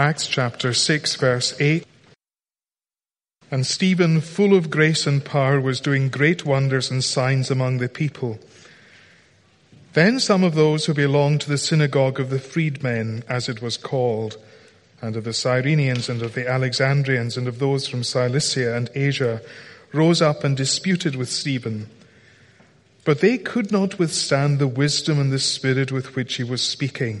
Acts chapter 6 verse 8. And Stephen, full of grace and power, was doing great wonders and signs among the people. Then some of those who belonged to the synagogue of the freedmen, as it was called, and of the Cyrenians and of the Alexandrians and of those from Cilicia and Asia, rose up and disputed with Stephen. But they could not withstand the wisdom and the spirit with which he was speaking.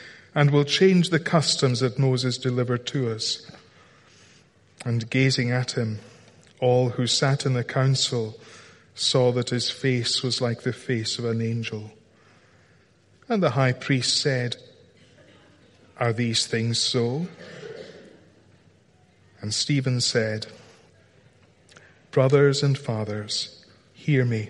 and will change the customs that Moses delivered to us. And gazing at him, all who sat in the council saw that his face was like the face of an angel. And the high priest said, Are these things so? And Stephen said, Brothers and fathers, hear me.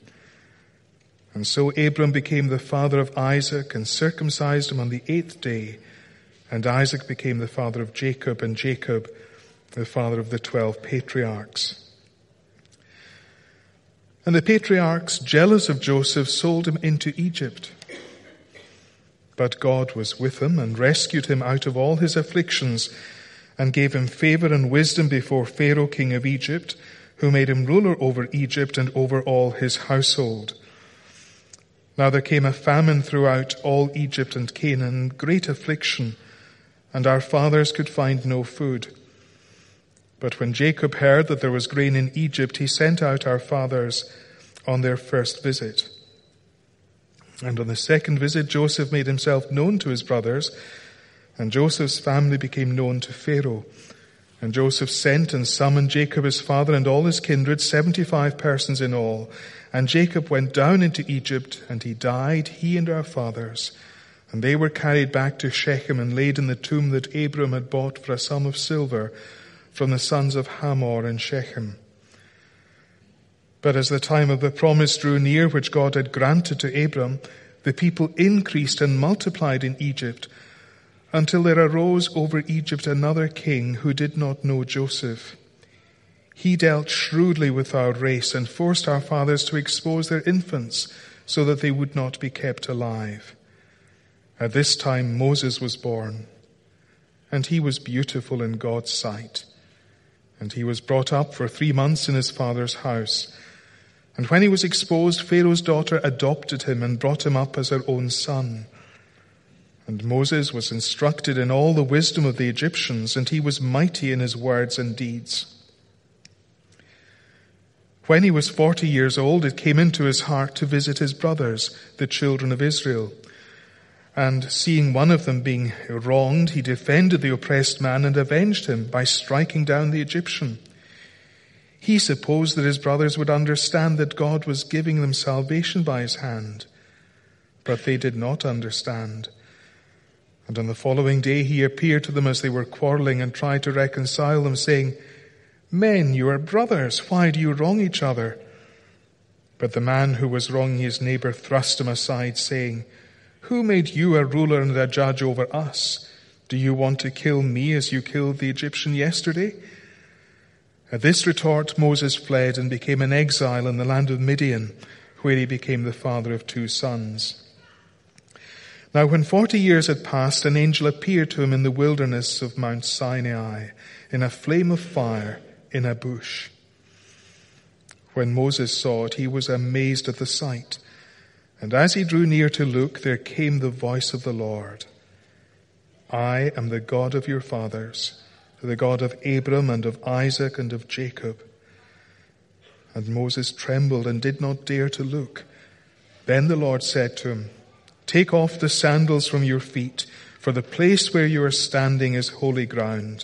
and so Abram became the father of Isaac and circumcised him on the eighth day. And Isaac became the father of Jacob and Jacob the father of the twelve patriarchs. And the patriarchs, jealous of Joseph, sold him into Egypt. But God was with him and rescued him out of all his afflictions and gave him favor and wisdom before Pharaoh, king of Egypt, who made him ruler over Egypt and over all his household. Now there came a famine throughout all Egypt and Canaan, great affliction, and our fathers could find no food. But when Jacob heard that there was grain in Egypt, he sent out our fathers on their first visit. And on the second visit, Joseph made himself known to his brothers, and Joseph's family became known to Pharaoh. And Joseph sent and summoned Jacob his father and all his kindred, seventy-five persons in all. And Jacob went down into Egypt, and he died, he and our fathers. And they were carried back to Shechem and laid in the tomb that Abram had bought for a sum of silver from the sons of Hamor in Shechem. But as the time of the promise drew near, which God had granted to Abram, the people increased and multiplied in Egypt until there arose over Egypt another king who did not know Joseph. He dealt shrewdly with our race and forced our fathers to expose their infants so that they would not be kept alive. At this time Moses was born, and he was beautiful in God's sight. And he was brought up for three months in his father's house. And when he was exposed, Pharaoh's daughter adopted him and brought him up as her own son. And Moses was instructed in all the wisdom of the Egyptians, and he was mighty in his words and deeds. When he was forty years old, it came into his heart to visit his brothers, the children of Israel. And seeing one of them being wronged, he defended the oppressed man and avenged him by striking down the Egyptian. He supposed that his brothers would understand that God was giving them salvation by his hand. But they did not understand. And on the following day he appeared to them as they were quarreling and tried to reconcile them, saying, Men, you are brothers. Why do you wrong each other? But the man who was wronging his neighbor thrust him aside, saying, Who made you a ruler and a judge over us? Do you want to kill me as you killed the Egyptian yesterday? At this retort, Moses fled and became an exile in the land of Midian, where he became the father of two sons. Now when forty years had passed, an angel appeared to him in the wilderness of Mount Sinai, in a flame of fire, in a bush. When Moses saw it, he was amazed at the sight. And as he drew near to look, there came the voice of the Lord. I am the God of your fathers, the God of Abram and of Isaac and of Jacob. And Moses trembled and did not dare to look. Then the Lord said to him, Take off the sandals from your feet, for the place where you are standing is holy ground.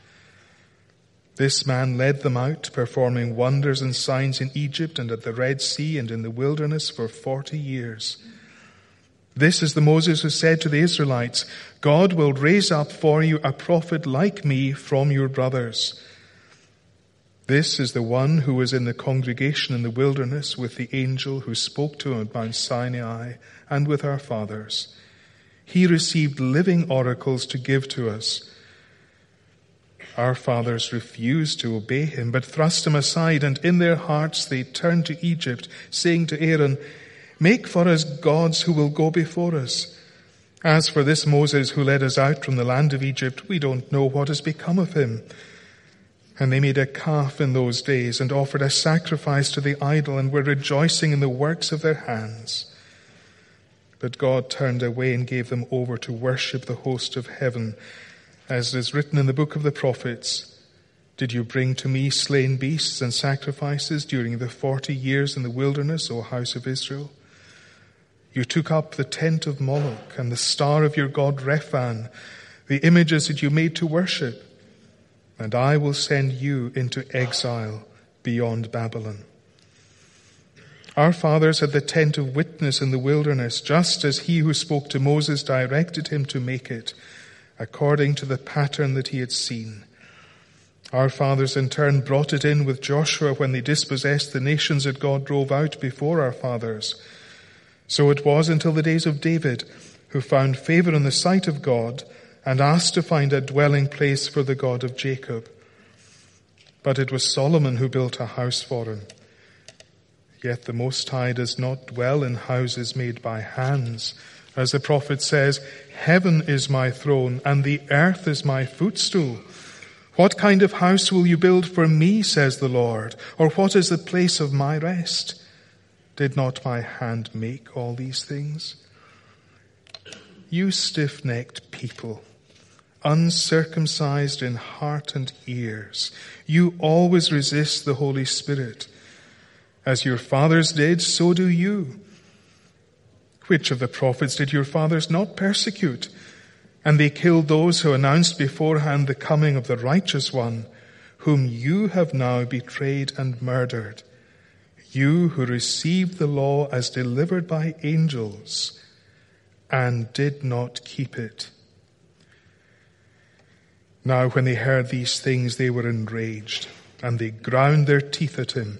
This man led them out, performing wonders and signs in Egypt and at the Red Sea and in the wilderness for forty years. This is the Moses who said to the Israelites, God will raise up for you a prophet like me from your brothers. This is the one who was in the congregation in the wilderness with the angel who spoke to him at Mount Sinai and with our fathers. He received living oracles to give to us our fathers refused to obey him, but thrust him aside, and in their hearts they turned to Egypt, saying to Aaron, Make for us gods who will go before us. As for this Moses who led us out from the land of Egypt, we don't know what has become of him. And they made a calf in those days and offered a sacrifice to the idol and were rejoicing in the works of their hands. But God turned away and gave them over to worship the host of heaven as is written in the book of the prophets, did you bring to me slain beasts and sacrifices during the forty years in the wilderness, O house of Israel? You took up the tent of Moloch and the star of your god Rephan, the images that you made to worship, and I will send you into exile beyond Babylon. Our fathers had the tent of witness in the wilderness, just as he who spoke to Moses directed him to make it according to the pattern that he had seen. Our fathers in turn brought it in with Joshua when they dispossessed the nations that God drove out before our fathers. So it was until the days of David, who found favor in the sight of God and asked to find a dwelling place for the God of Jacob. But it was Solomon who built a house for him. Yet the Most High does not dwell in houses made by hands, as the prophet says, Heaven is my throne and the earth is my footstool. What kind of house will you build for me, says the Lord? Or what is the place of my rest? Did not my hand make all these things? You stiff necked people, uncircumcised in heart and ears, you always resist the Holy Spirit. As your fathers did, so do you. Which of the prophets did your fathers not persecute? And they killed those who announced beforehand the coming of the righteous one, whom you have now betrayed and murdered. You who received the law as delivered by angels and did not keep it. Now when they heard these things, they were enraged and they ground their teeth at him.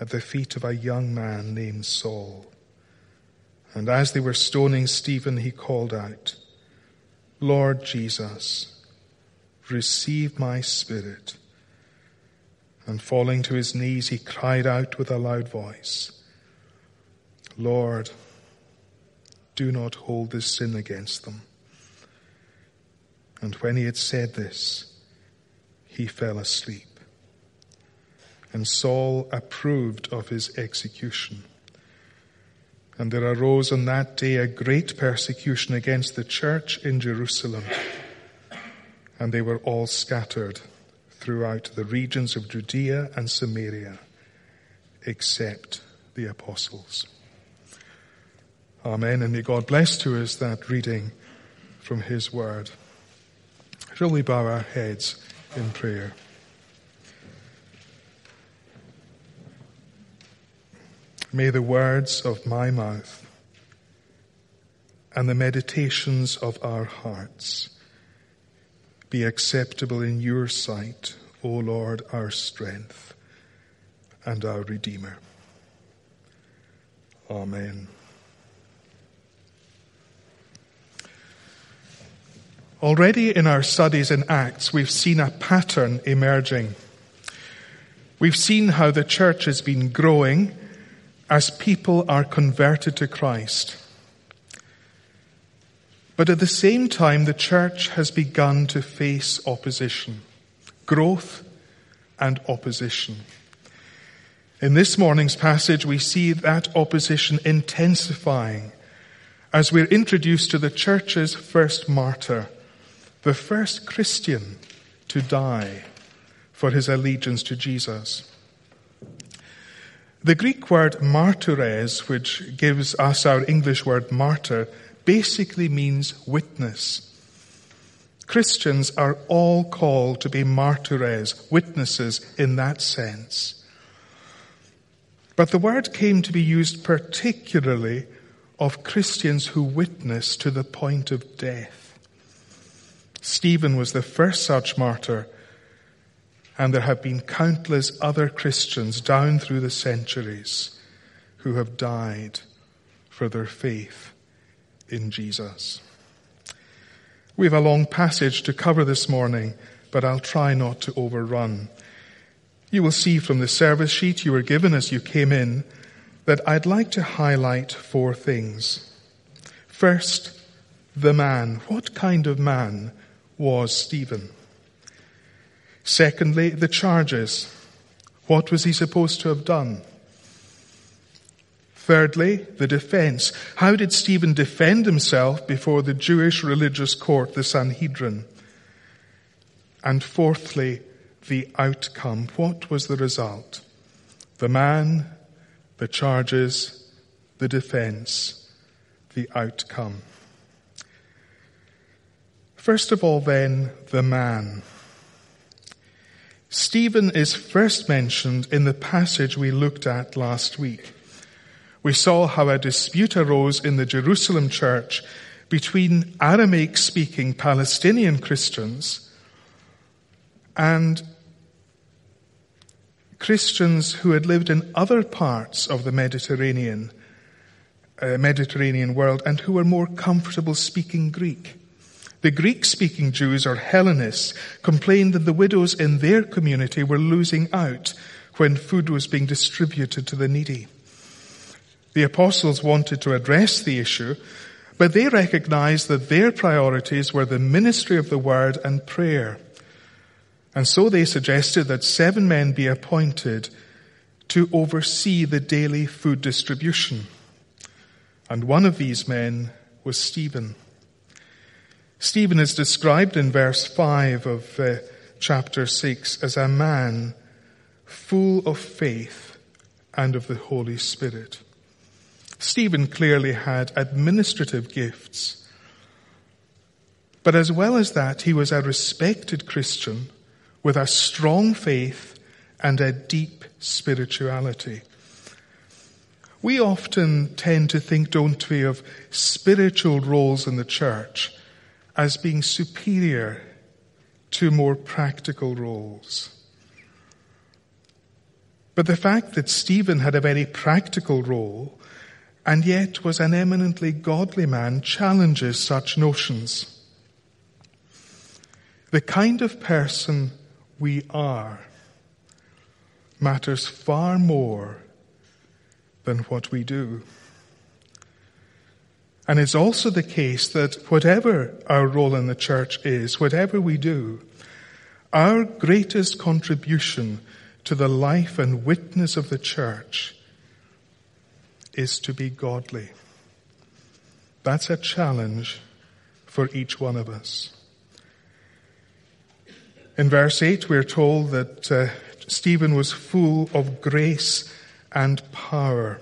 at the feet of a young man named Saul. And as they were stoning Stephen, he called out, Lord Jesus, receive my spirit. And falling to his knees, he cried out with a loud voice, Lord, do not hold this sin against them. And when he had said this, he fell asleep. And Saul approved of his execution. And there arose on that day a great persecution against the church in Jerusalem. And they were all scattered throughout the regions of Judea and Samaria, except the apostles. Amen. And may God bless to us that reading from His Word. Shall we bow our heads in prayer? May the words of my mouth and the meditations of our hearts be acceptable in your sight, O Lord, our strength and our Redeemer. Amen. Already in our studies in Acts, we've seen a pattern emerging. We've seen how the church has been growing as people are converted to Christ. But at the same time, the church has begun to face opposition, growth and opposition. In this morning's passage, we see that opposition intensifying as we're introduced to the church's first martyr, the first Christian to die for his allegiance to Jesus. The Greek word martyres, which gives us our English word martyr, basically means witness. Christians are all called to be martyres, witnesses in that sense. But the word came to be used particularly of Christians who witness to the point of death. Stephen was the first such martyr, and there have been countless other Christians down through the centuries who have died for their faith in Jesus. We have a long passage to cover this morning, but I'll try not to overrun. You will see from the service sheet you were given as you came in that I'd like to highlight four things. First, the man. What kind of man was Stephen. Secondly, the charges. What was he supposed to have done? Thirdly, the defense. How did Stephen defend himself before the Jewish religious court, the Sanhedrin? And fourthly, the outcome. What was the result? The man, the charges, the defense, the outcome. First of all, then, the man. Stephen is first mentioned in the passage we looked at last week. We saw how a dispute arose in the Jerusalem church between Aramaic speaking Palestinian Christians and Christians who had lived in other parts of the Mediterranean, uh, Mediterranean world and who were more comfortable speaking Greek. The Greek speaking Jews or Hellenists complained that the widows in their community were losing out when food was being distributed to the needy. The apostles wanted to address the issue, but they recognized that their priorities were the ministry of the word and prayer. And so they suggested that seven men be appointed to oversee the daily food distribution. And one of these men was Stephen. Stephen is described in verse 5 of uh, chapter 6 as a man full of faith and of the Holy Spirit. Stephen clearly had administrative gifts. But as well as that, he was a respected Christian with a strong faith and a deep spirituality. We often tend to think, don't we, of spiritual roles in the church as being superior to more practical roles. But the fact that Stephen had a very practical role and yet was an eminently godly man challenges such notions. The kind of person we are matters far more than what we do. And it's also the case that whatever our role in the church is, whatever we do, our greatest contribution to the life and witness of the church is to be godly. That's a challenge for each one of us. In verse 8, we're told that uh, Stephen was full of grace and power.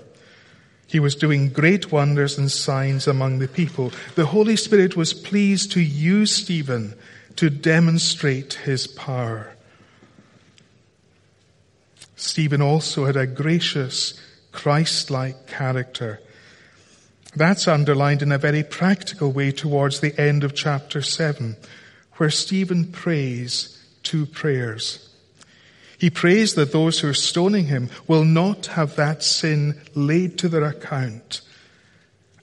He was doing great wonders and signs among the people. The Holy Spirit was pleased to use Stephen to demonstrate his power. Stephen also had a gracious, Christ-like character. That's underlined in a very practical way towards the end of chapter 7, where Stephen prays two prayers. He prays that those who are stoning him will not have that sin laid to their account,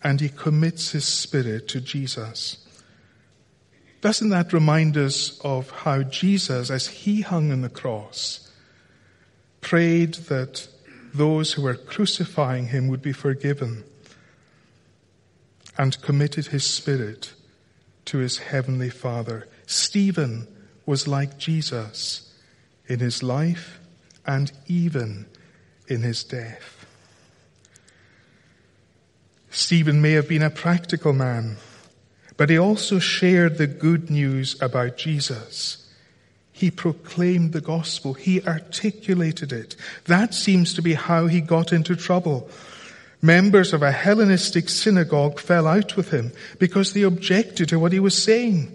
and he commits his spirit to Jesus. Doesn't that remind us of how Jesus, as he hung on the cross, prayed that those who were crucifying him would be forgiven and committed his spirit to his heavenly Father? Stephen was like Jesus in his life and even in his death. Stephen may have been a practical man but he also shared the good news about Jesus. He proclaimed the gospel. He articulated it. That seems to be how he got into trouble. Members of a Hellenistic synagogue fell out with him because they objected to what he was saying.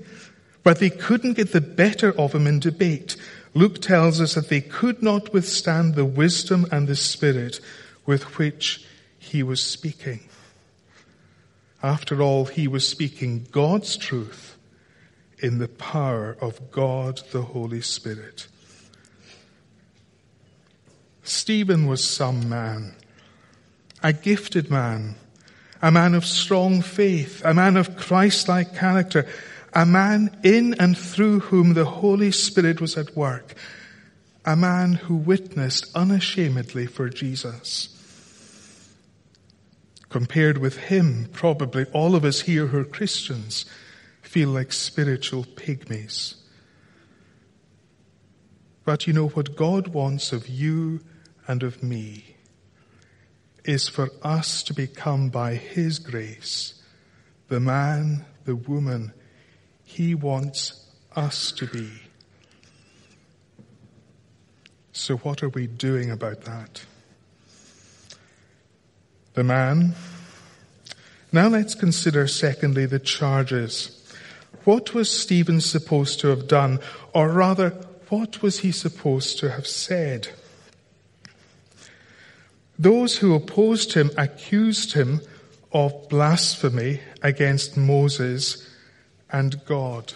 But they couldn't get the better of him in debate. Luke tells us that they could not withstand the wisdom and the spirit with which he was speaking. After all, he was speaking God's truth in the power of God the Holy Spirit. Stephen was some man, a gifted man, a man of strong faith, a man of Christ-like character, a man in and through whom the Holy Spirit was at work, a man who witnessed unashamedly for Jesus. Compared with him, probably all of us here who are Christians feel like spiritual pygmies. But you know what God wants of you and of me is for us to become by His grace the man, the woman He wants us to be. So what are we doing about that? the man. Now let's consider secondly the charges. What was Stephen supposed to have done, or rather, what was he supposed to have said? Those who opposed him accused him of blasphemy against Moses and God.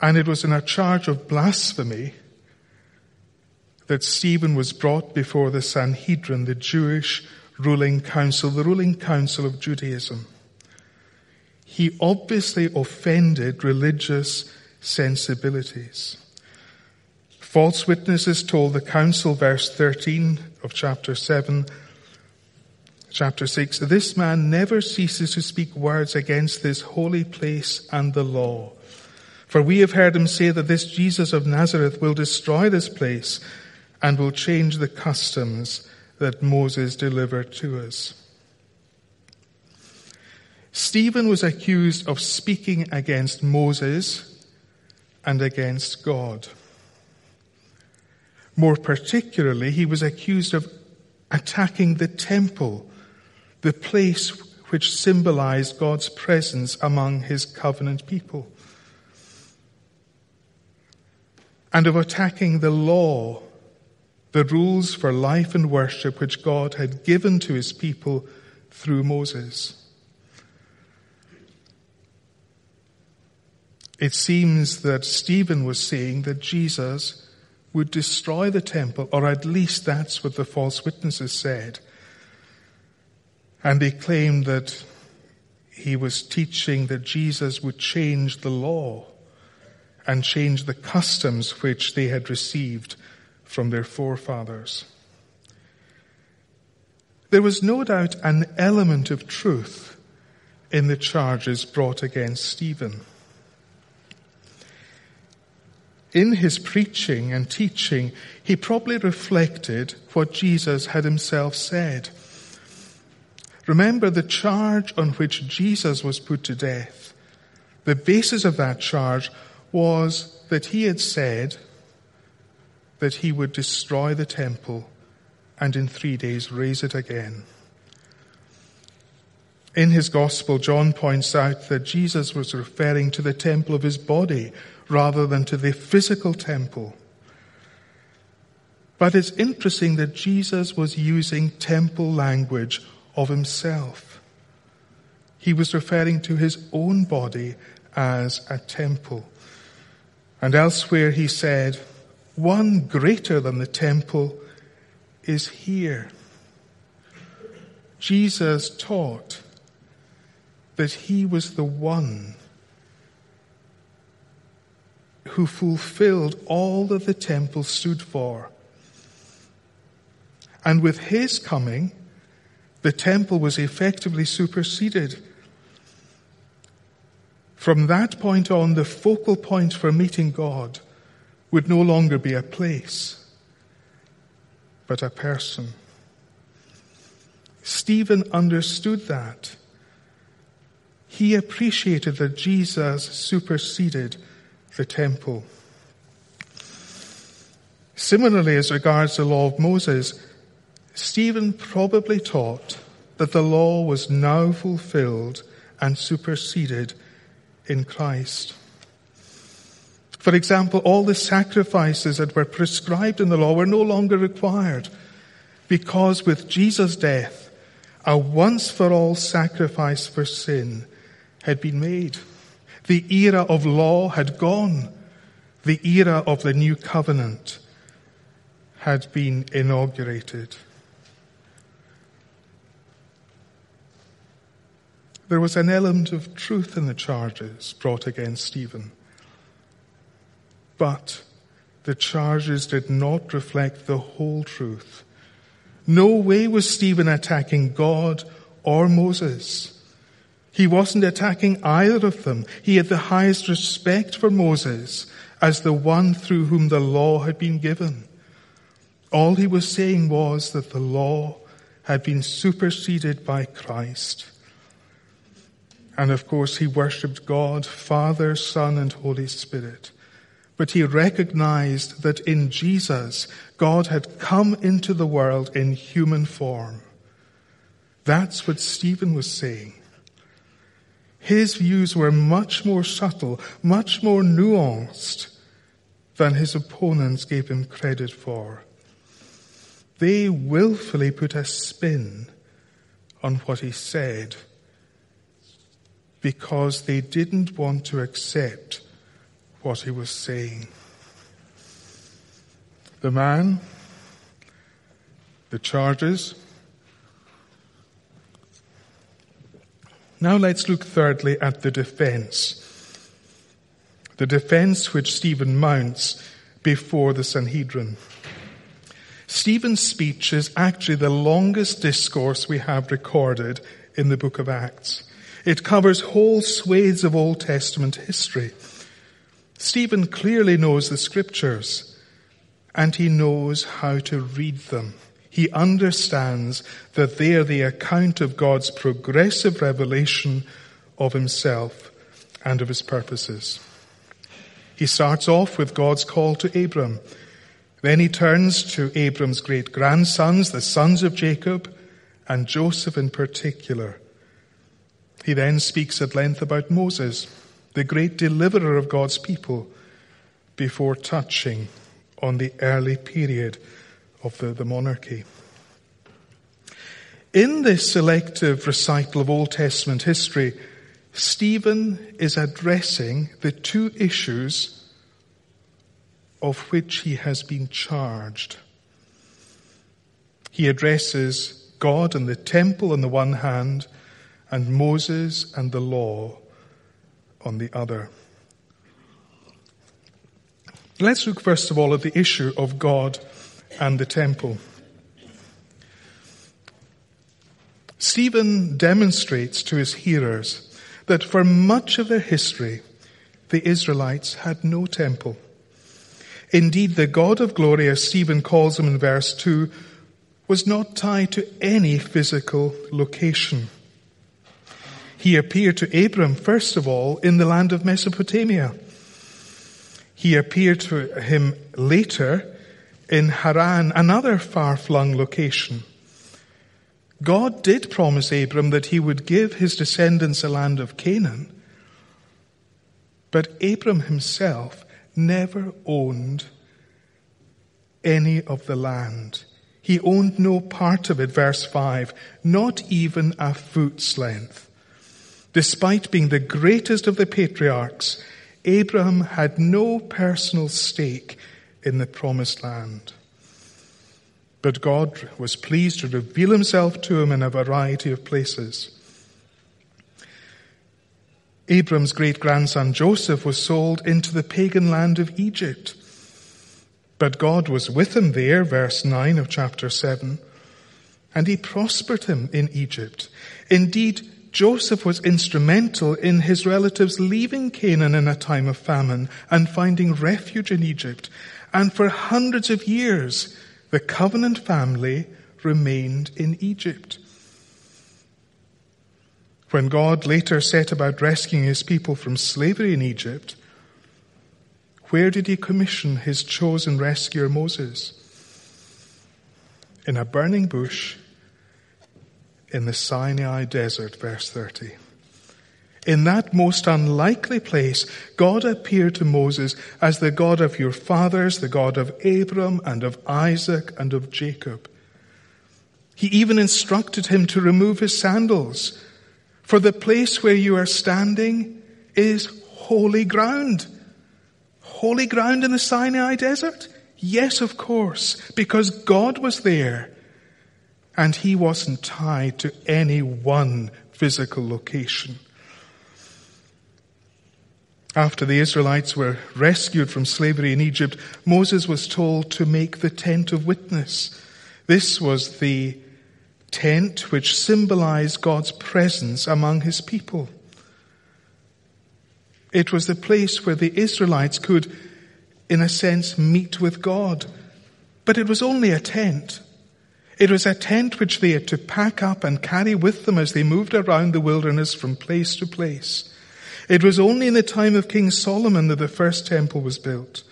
And it was in a charge of blasphemy that Stephen was brought before the Sanhedrin, the Jewish ruling council, the ruling council of Judaism. He obviously offended religious sensibilities. False witnesses told the council, verse 13 of chapter 7, chapter 6, this man never ceases to speak words against this holy place and the law. For we have heard him say that this Jesus of Nazareth will destroy this place and will change the customs that Moses delivered to us. Stephen was accused of speaking against Moses and against God. More particularly, he was accused of attacking the temple, the place which symbolized God's presence among his covenant people, and of attacking the law the rules for life and worship which God had given to his people through Moses. It seems that Stephen was saying that Jesus would destroy the temple, or at least that's what the false witnesses said. And they claimed that he was teaching that Jesus would change the law and change the customs which they had received from their forefathers. There was no doubt an element of truth in the charges brought against Stephen. In his preaching and teaching, he probably reflected what Jesus had himself said. Remember the charge on which Jesus was put to death. The basis of that charge was that he had said that he would destroy the temple and in three days raise it again. In his gospel, John points out that Jesus was referring to the temple of his body rather than to the physical temple. But it's interesting that Jesus was using temple language of himself. He was referring to his own body as a temple. And elsewhere he said, one greater than the temple is here. Jesus taught that he was the one who fulfilled all that the temple stood for. And with his coming, the temple was effectively superseded. From that point on, the focal point for meeting God would no longer be a place, but a person. Stephen understood that. He appreciated that Jesus superseded the temple. Similarly, as regards the law of Moses, Stephen probably taught that the law was now fulfilled and superseded in Christ. For example, all the sacrifices that were prescribed in the law were no longer required because with Jesus' death, a once for all sacrifice for sin had been made. The era of law had gone. The era of the new covenant had been inaugurated. There was an element of truth in the charges brought against Stephen. But the charges did not reflect the whole truth. No way was Stephen attacking God or Moses. He wasn't attacking either of them. He had the highest respect for Moses as the one through whom the law had been given. All he was saying was that the law had been superseded by Christ. And of course, he worshipped God, Father, Son, and Holy Spirit but he recognized that in Jesus, God had come into the world in human form. That's what Stephen was saying. His views were much more subtle, much more nuanced than his opponents gave him credit for. They willfully put a spin on what he said because they didn't want to accept what he was saying. The man, the charges. Now let's look thirdly at the defense. The defense which Stephen mounts before the Sanhedrin. Stephen's speech is actually the longest discourse we have recorded in the book of Acts. It covers whole swathes of Old Testament history. Stephen clearly knows the scriptures and he knows how to read them. He understands that they are the account of God's progressive revelation of himself and of his purposes. He starts off with God's call to Abram. Then he turns to Abram's great grandsons, the sons of Jacob, and Joseph in particular. He then speaks at length about Moses the great deliverer of God's people, before touching on the early period of the, the monarchy. In this selective recital of Old Testament history, Stephen is addressing the two issues of which he has been charged. He addresses God and the temple on the one hand, and Moses and the law on the other. Let's look first of all at the issue of God and the temple. Stephen demonstrates to his hearers that for much of their history, the Israelites had no temple. Indeed, the God of glory, as Stephen calls him in verse 2, was not tied to any physical location. He appeared to Abram, first of all, in the land of Mesopotamia. He appeared to him later in Haran, another far flung location. God did promise Abram that he would give his descendants a land of Canaan, but Abram himself never owned any of the land. He owned no part of it, verse 5, not even a foot's length. Despite being the greatest of the patriarchs, Abraham had no personal stake in the promised land. But God was pleased to reveal himself to him in a variety of places. Abram's great grandson Joseph was sold into the pagan land of Egypt. But God was with him there, verse 9 of chapter 7, and he prospered him in Egypt. Indeed, Joseph was instrumental in his relatives leaving Canaan in a time of famine and finding refuge in Egypt. And for hundreds of years, the covenant family remained in Egypt. When God later set about rescuing his people from slavery in Egypt, where did he commission his chosen rescuer Moses? In a burning bush in the Sinai desert, verse 30. In that most unlikely place, God appeared to Moses as the God of your fathers, the God of Abram and of Isaac and of Jacob. He even instructed him to remove his sandals, for the place where you are standing is holy ground. Holy ground in the Sinai desert? Yes, of course, because God was there and he wasn't tied to any one physical location. After the Israelites were rescued from slavery in Egypt, Moses was told to make the tent of witness. This was the tent which symbolized God's presence among his people. It was the place where the Israelites could, in a sense, meet with God. But it was only a tent. It was a tent which they had to pack up and carry with them as they moved around the wilderness from place to place. It was only in the time of King Solomon that the first temple was built.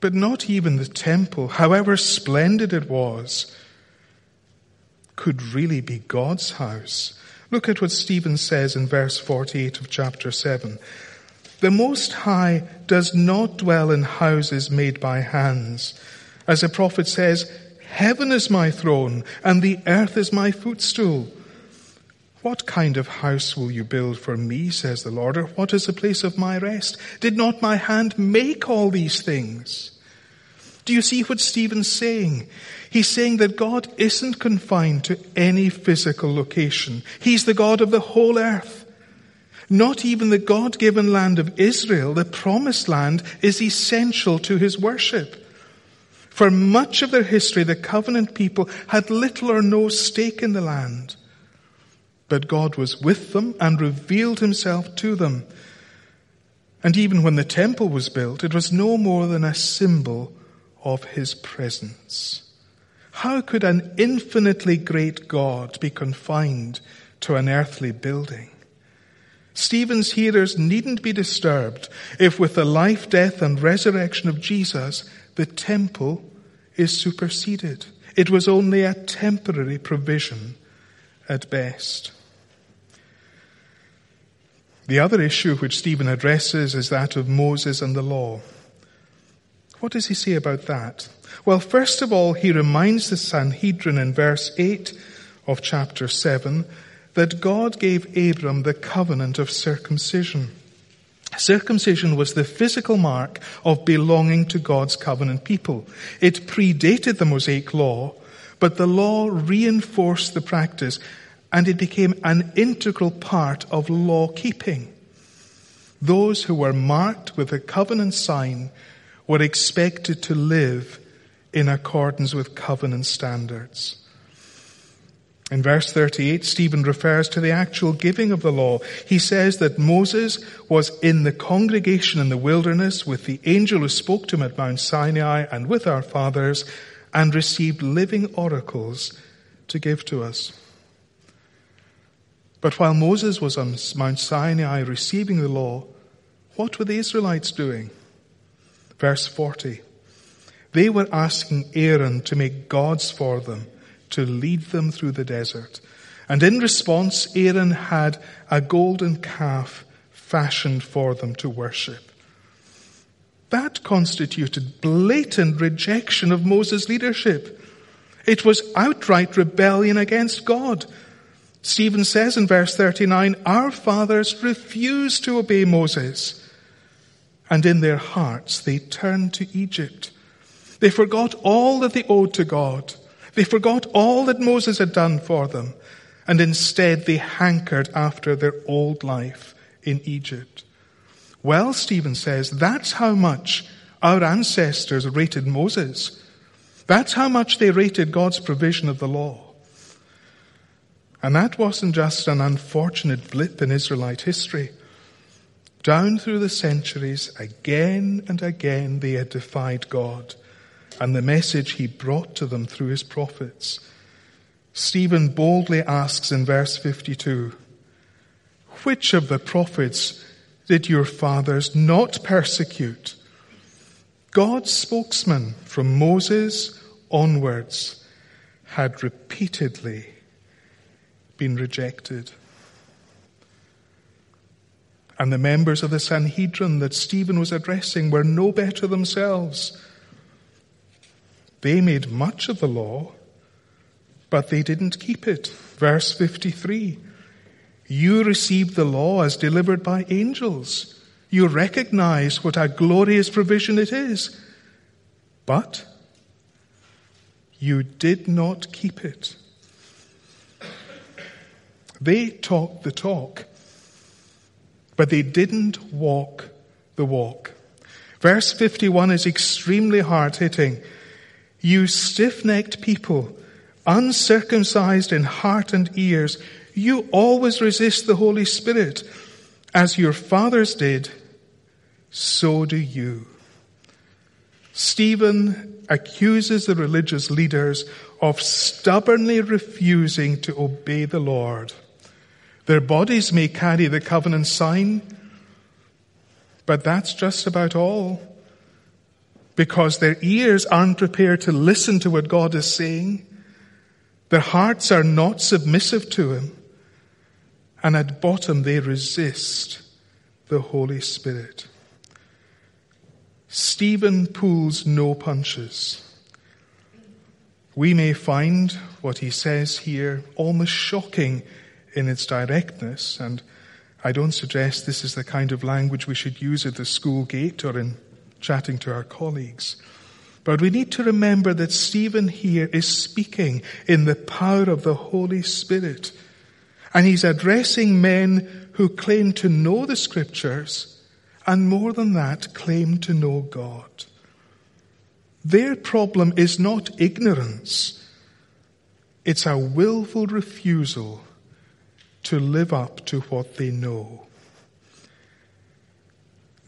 But not even the temple, however splendid it was, could really be God's house. Look at what Stephen says in verse 48 of chapter 7. The Most High does not dwell in houses made by hands. As the prophet says, Heaven is my throne, and the earth is my footstool. What kind of house will you build for me, says the Lord, or what is the place of my rest? Did not my hand make all these things? Do you see what Stephen's saying? He's saying that God isn't confined to any physical location. He's the God of the whole earth. Not even the God-given land of Israel, the promised land, is essential to his worship. For much of their history, the covenant people had little or no stake in the land. But God was with them and revealed himself to them. And even when the temple was built, it was no more than a symbol of his presence. How could an infinitely great God be confined to an earthly building? Stephen's hearers needn't be disturbed if with the life, death and resurrection of Jesus, the temple is superseded. It was only a temporary provision at best. The other issue which Stephen addresses is that of Moses and the law. What does he say about that? Well, first of all, he reminds the Sanhedrin in verse 8 of chapter 7 that God gave Abram the covenant of circumcision. Circumcision was the physical mark of belonging to God's covenant people. It predated the Mosaic law, but the law reinforced the practice and it became an integral part of law keeping. Those who were marked with a covenant sign were expected to live in accordance with covenant standards. In verse 38, Stephen refers to the actual giving of the law. He says that Moses was in the congregation in the wilderness with the angel who spoke to him at Mount Sinai and with our fathers and received living oracles to give to us. But while Moses was on Mount Sinai receiving the law, what were the Israelites doing? Verse 40. They were asking Aaron to make gods for them to lead them through the desert. And in response, Aaron had a golden calf fashioned for them to worship. That constituted blatant rejection of Moses' leadership. It was outright rebellion against God. Stephen says in verse 39, our fathers refused to obey Moses. And in their hearts they turned to Egypt. They forgot all that they owed to God they forgot all that Moses had done for them, and instead they hankered after their old life in Egypt. Well, Stephen says, that's how much our ancestors rated Moses. That's how much they rated God's provision of the law. And that wasn't just an unfortunate blip in Israelite history. Down through the centuries, again and again, they had defied God and the message he brought to them through his prophets. Stephen boldly asks in verse 52, which of the prophets did your fathers not persecute? God's spokesman from Moses onwards had repeatedly been rejected. And the members of the Sanhedrin that Stephen was addressing were no better themselves. They made much of the law, but they didn't keep it. Verse 53. You received the law as delivered by angels. You recognize what a glorious provision it is. But you did not keep it. They talked the talk, but they didn't walk the walk. Verse 51 is extremely hard hitting. You stiff-necked people, uncircumcised in heart and ears, you always resist the Holy Spirit. As your fathers did, so do you. Stephen accuses the religious leaders of stubbornly refusing to obey the Lord. Their bodies may carry the covenant sign, but that's just about all because their ears aren't prepared to listen to what God is saying. Their hearts are not submissive to Him. And at bottom, they resist the Holy Spirit. Stephen pulls no punches. We may find what he says here almost shocking in its directness, and I don't suggest this is the kind of language we should use at the school gate or in chatting to our colleagues. But we need to remember that Stephen here is speaking in the power of the Holy Spirit. And he's addressing men who claim to know the scriptures and more than that, claim to know God. Their problem is not ignorance. It's a willful refusal to live up to what they know.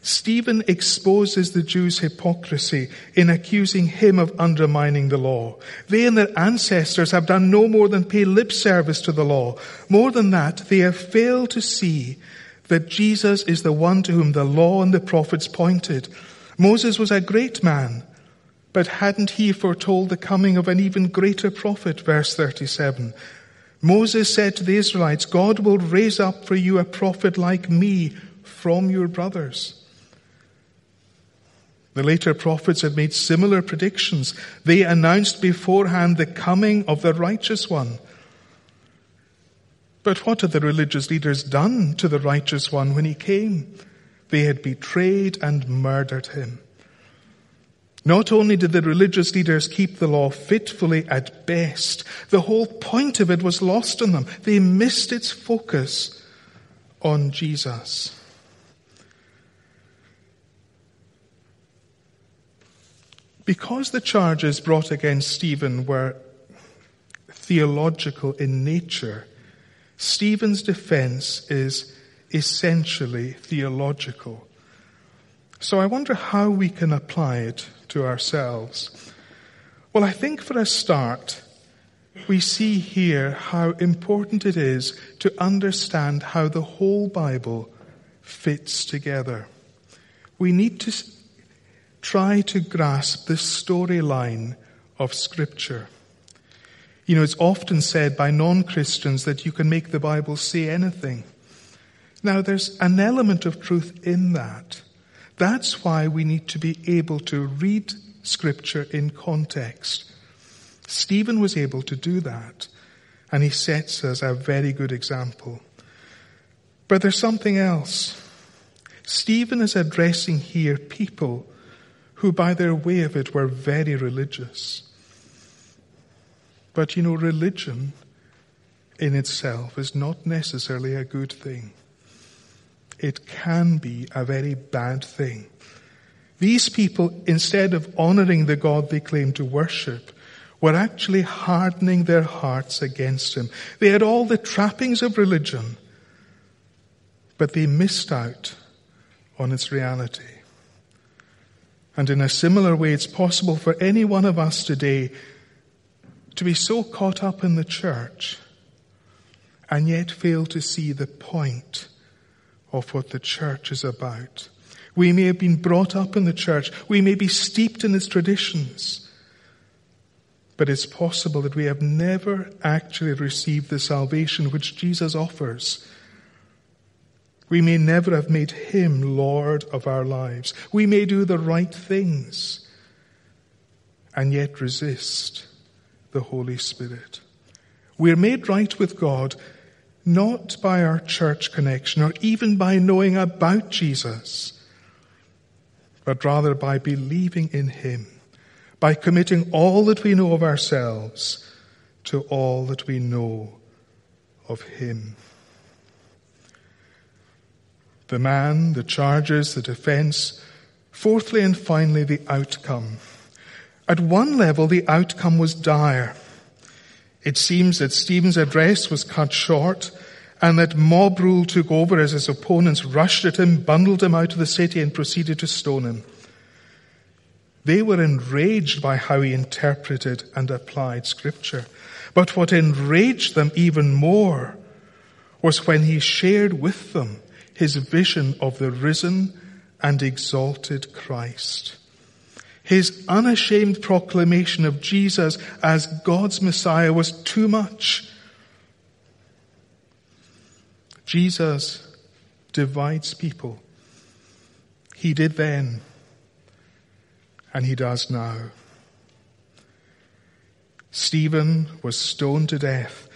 Stephen exposes the Jews' hypocrisy in accusing him of undermining the law. They and their ancestors have done no more than pay lip service to the law. More than that, they have failed to see that Jesus is the one to whom the law and the prophets pointed. Moses was a great man, but hadn't he foretold the coming of an even greater prophet? Verse 37. Moses said to the Israelites, God will raise up for you a prophet like me from your brothers. The later prophets had made similar predictions. They announced beforehand the coming of the righteous one. But what had the religious leaders done to the righteous one when he came? They had betrayed and murdered him. Not only did the religious leaders keep the law fitfully at best, the whole point of it was lost on them. They missed its focus on Jesus. Because the charges brought against Stephen were theological in nature, Stephen's defense is essentially theological. So I wonder how we can apply it to ourselves. Well, I think for a start, we see here how important it is to understand how the whole Bible fits together. We need to try to grasp the storyline of Scripture. You know, it's often said by non-Christians that you can make the Bible say anything. Now, there's an element of truth in that. That's why we need to be able to read Scripture in context. Stephen was able to do that, and he sets us a very good example. But there's something else. Stephen is addressing here people who, by their way of it, were very religious. But you know, religion in itself is not necessarily a good thing. It can be a very bad thing. These people, instead of honoring the God they claim to worship, were actually hardening their hearts against him. They had all the trappings of religion, but they missed out on its reality. And in a similar way, it's possible for any one of us today to be so caught up in the church and yet fail to see the point of what the church is about. We may have been brought up in the church. We may be steeped in its traditions. But it's possible that we have never actually received the salvation which Jesus offers. We may never have made Him Lord of our lives. We may do the right things and yet resist the Holy Spirit. We are made right with God not by our church connection or even by knowing about Jesus, but rather by believing in Him, by committing all that we know of ourselves to all that we know of Him. The man, the charges, the defense, fourthly and finally the outcome. At one level, the outcome was dire. It seems that Stephen's address was cut short and that mob rule took over as his opponents rushed at him, bundled him out of the city and proceeded to stone him. They were enraged by how he interpreted and applied scripture. But what enraged them even more was when he shared with them his vision of the risen and exalted Christ. His unashamed proclamation of Jesus as God's Messiah was too much. Jesus divides people. He did then, and he does now. Stephen was stoned to death,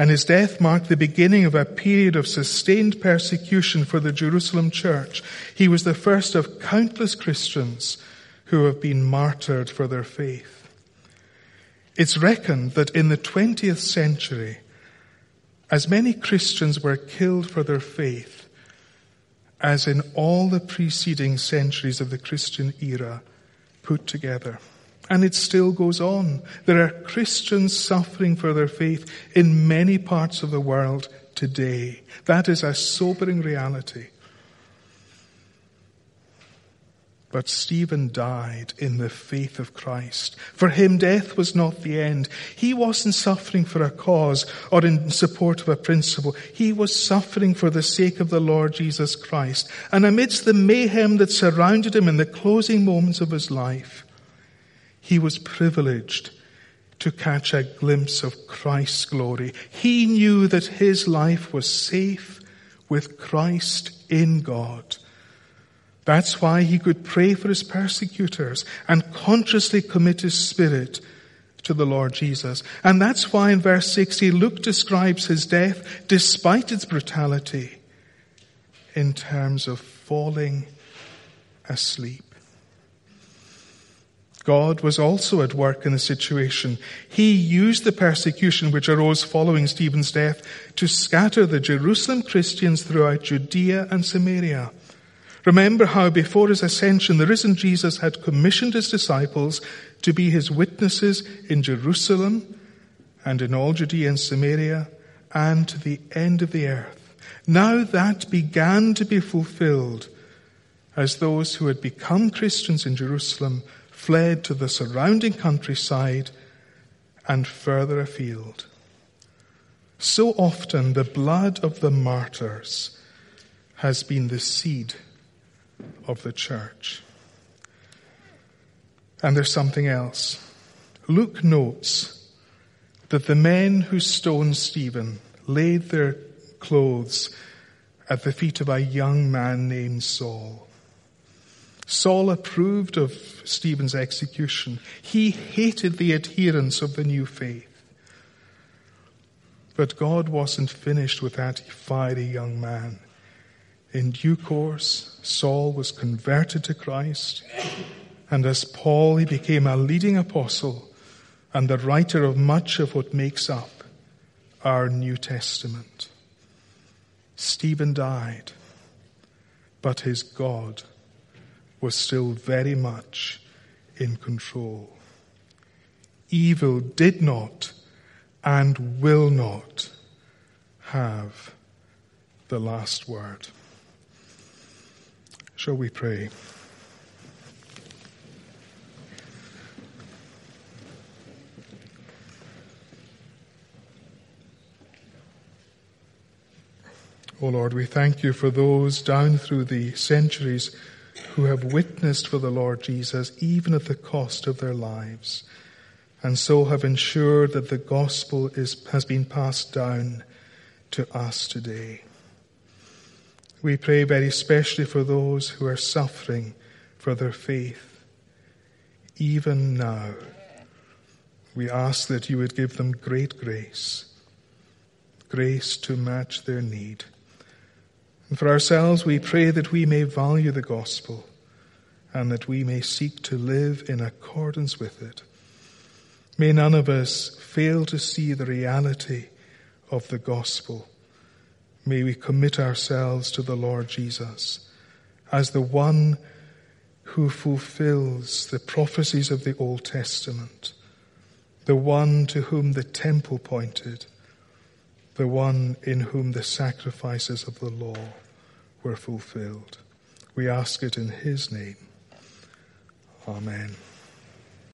and his death marked the beginning of a period of sustained persecution for the Jerusalem church. He was the first of countless Christians who have been martyred for their faith. It's reckoned that in the 20th century, as many Christians were killed for their faith as in all the preceding centuries of the Christian era put together. And it still goes on. There are Christians suffering for their faith in many parts of the world today. That is a sobering reality. But Stephen died in the faith of Christ. For him, death was not the end. He wasn't suffering for a cause or in support of a principle. He was suffering for the sake of the Lord Jesus Christ. And amidst the mayhem that surrounded him in the closing moments of his life, he was privileged to catch a glimpse of Christ's glory. He knew that his life was safe with Christ in God. That's why he could pray for his persecutors and consciously commit his spirit to the Lord Jesus. And that's why in verse 60, Luke describes his death, despite its brutality, in terms of falling asleep. God was also at work in the situation. He used the persecution which arose following Stephen's death to scatter the Jerusalem Christians throughout Judea and Samaria. Remember how before his ascension, the risen Jesus had commissioned his disciples to be his witnesses in Jerusalem and in all Judea and Samaria, and to the end of the earth. Now that began to be fulfilled as those who had become Christians in Jerusalem fled to the surrounding countryside and further afield. So often the blood of the martyrs has been the seed of the church. And there's something else. Luke notes that the men who stoned Stephen laid their clothes at the feet of a young man named Saul. Saul approved of Stephen's execution. He hated the adherents of the new faith. But God wasn't finished with that fiery young man. In due course, Saul was converted to Christ, and as Paul, he became a leading apostle and the writer of much of what makes up our New Testament. Stephen died, but his God was still very much in control. Evil did not and will not have the last word. Shall we pray? O oh Lord, we thank you for those down through the centuries who have witnessed for the Lord Jesus, even at the cost of their lives, and so have ensured that the gospel is, has been passed down to us today. We pray very especially for those who are suffering for their faith. Even now, we ask that you would give them great grace, grace to match their need. And for ourselves, we pray that we may value the gospel and that we may seek to live in accordance with it. May none of us fail to see the reality of the gospel May we commit ourselves to the Lord Jesus as the one who fulfills the prophecies of the Old Testament, the one to whom the temple pointed, the one in whom the sacrifices of the law were fulfilled. We ask it in his name. Amen.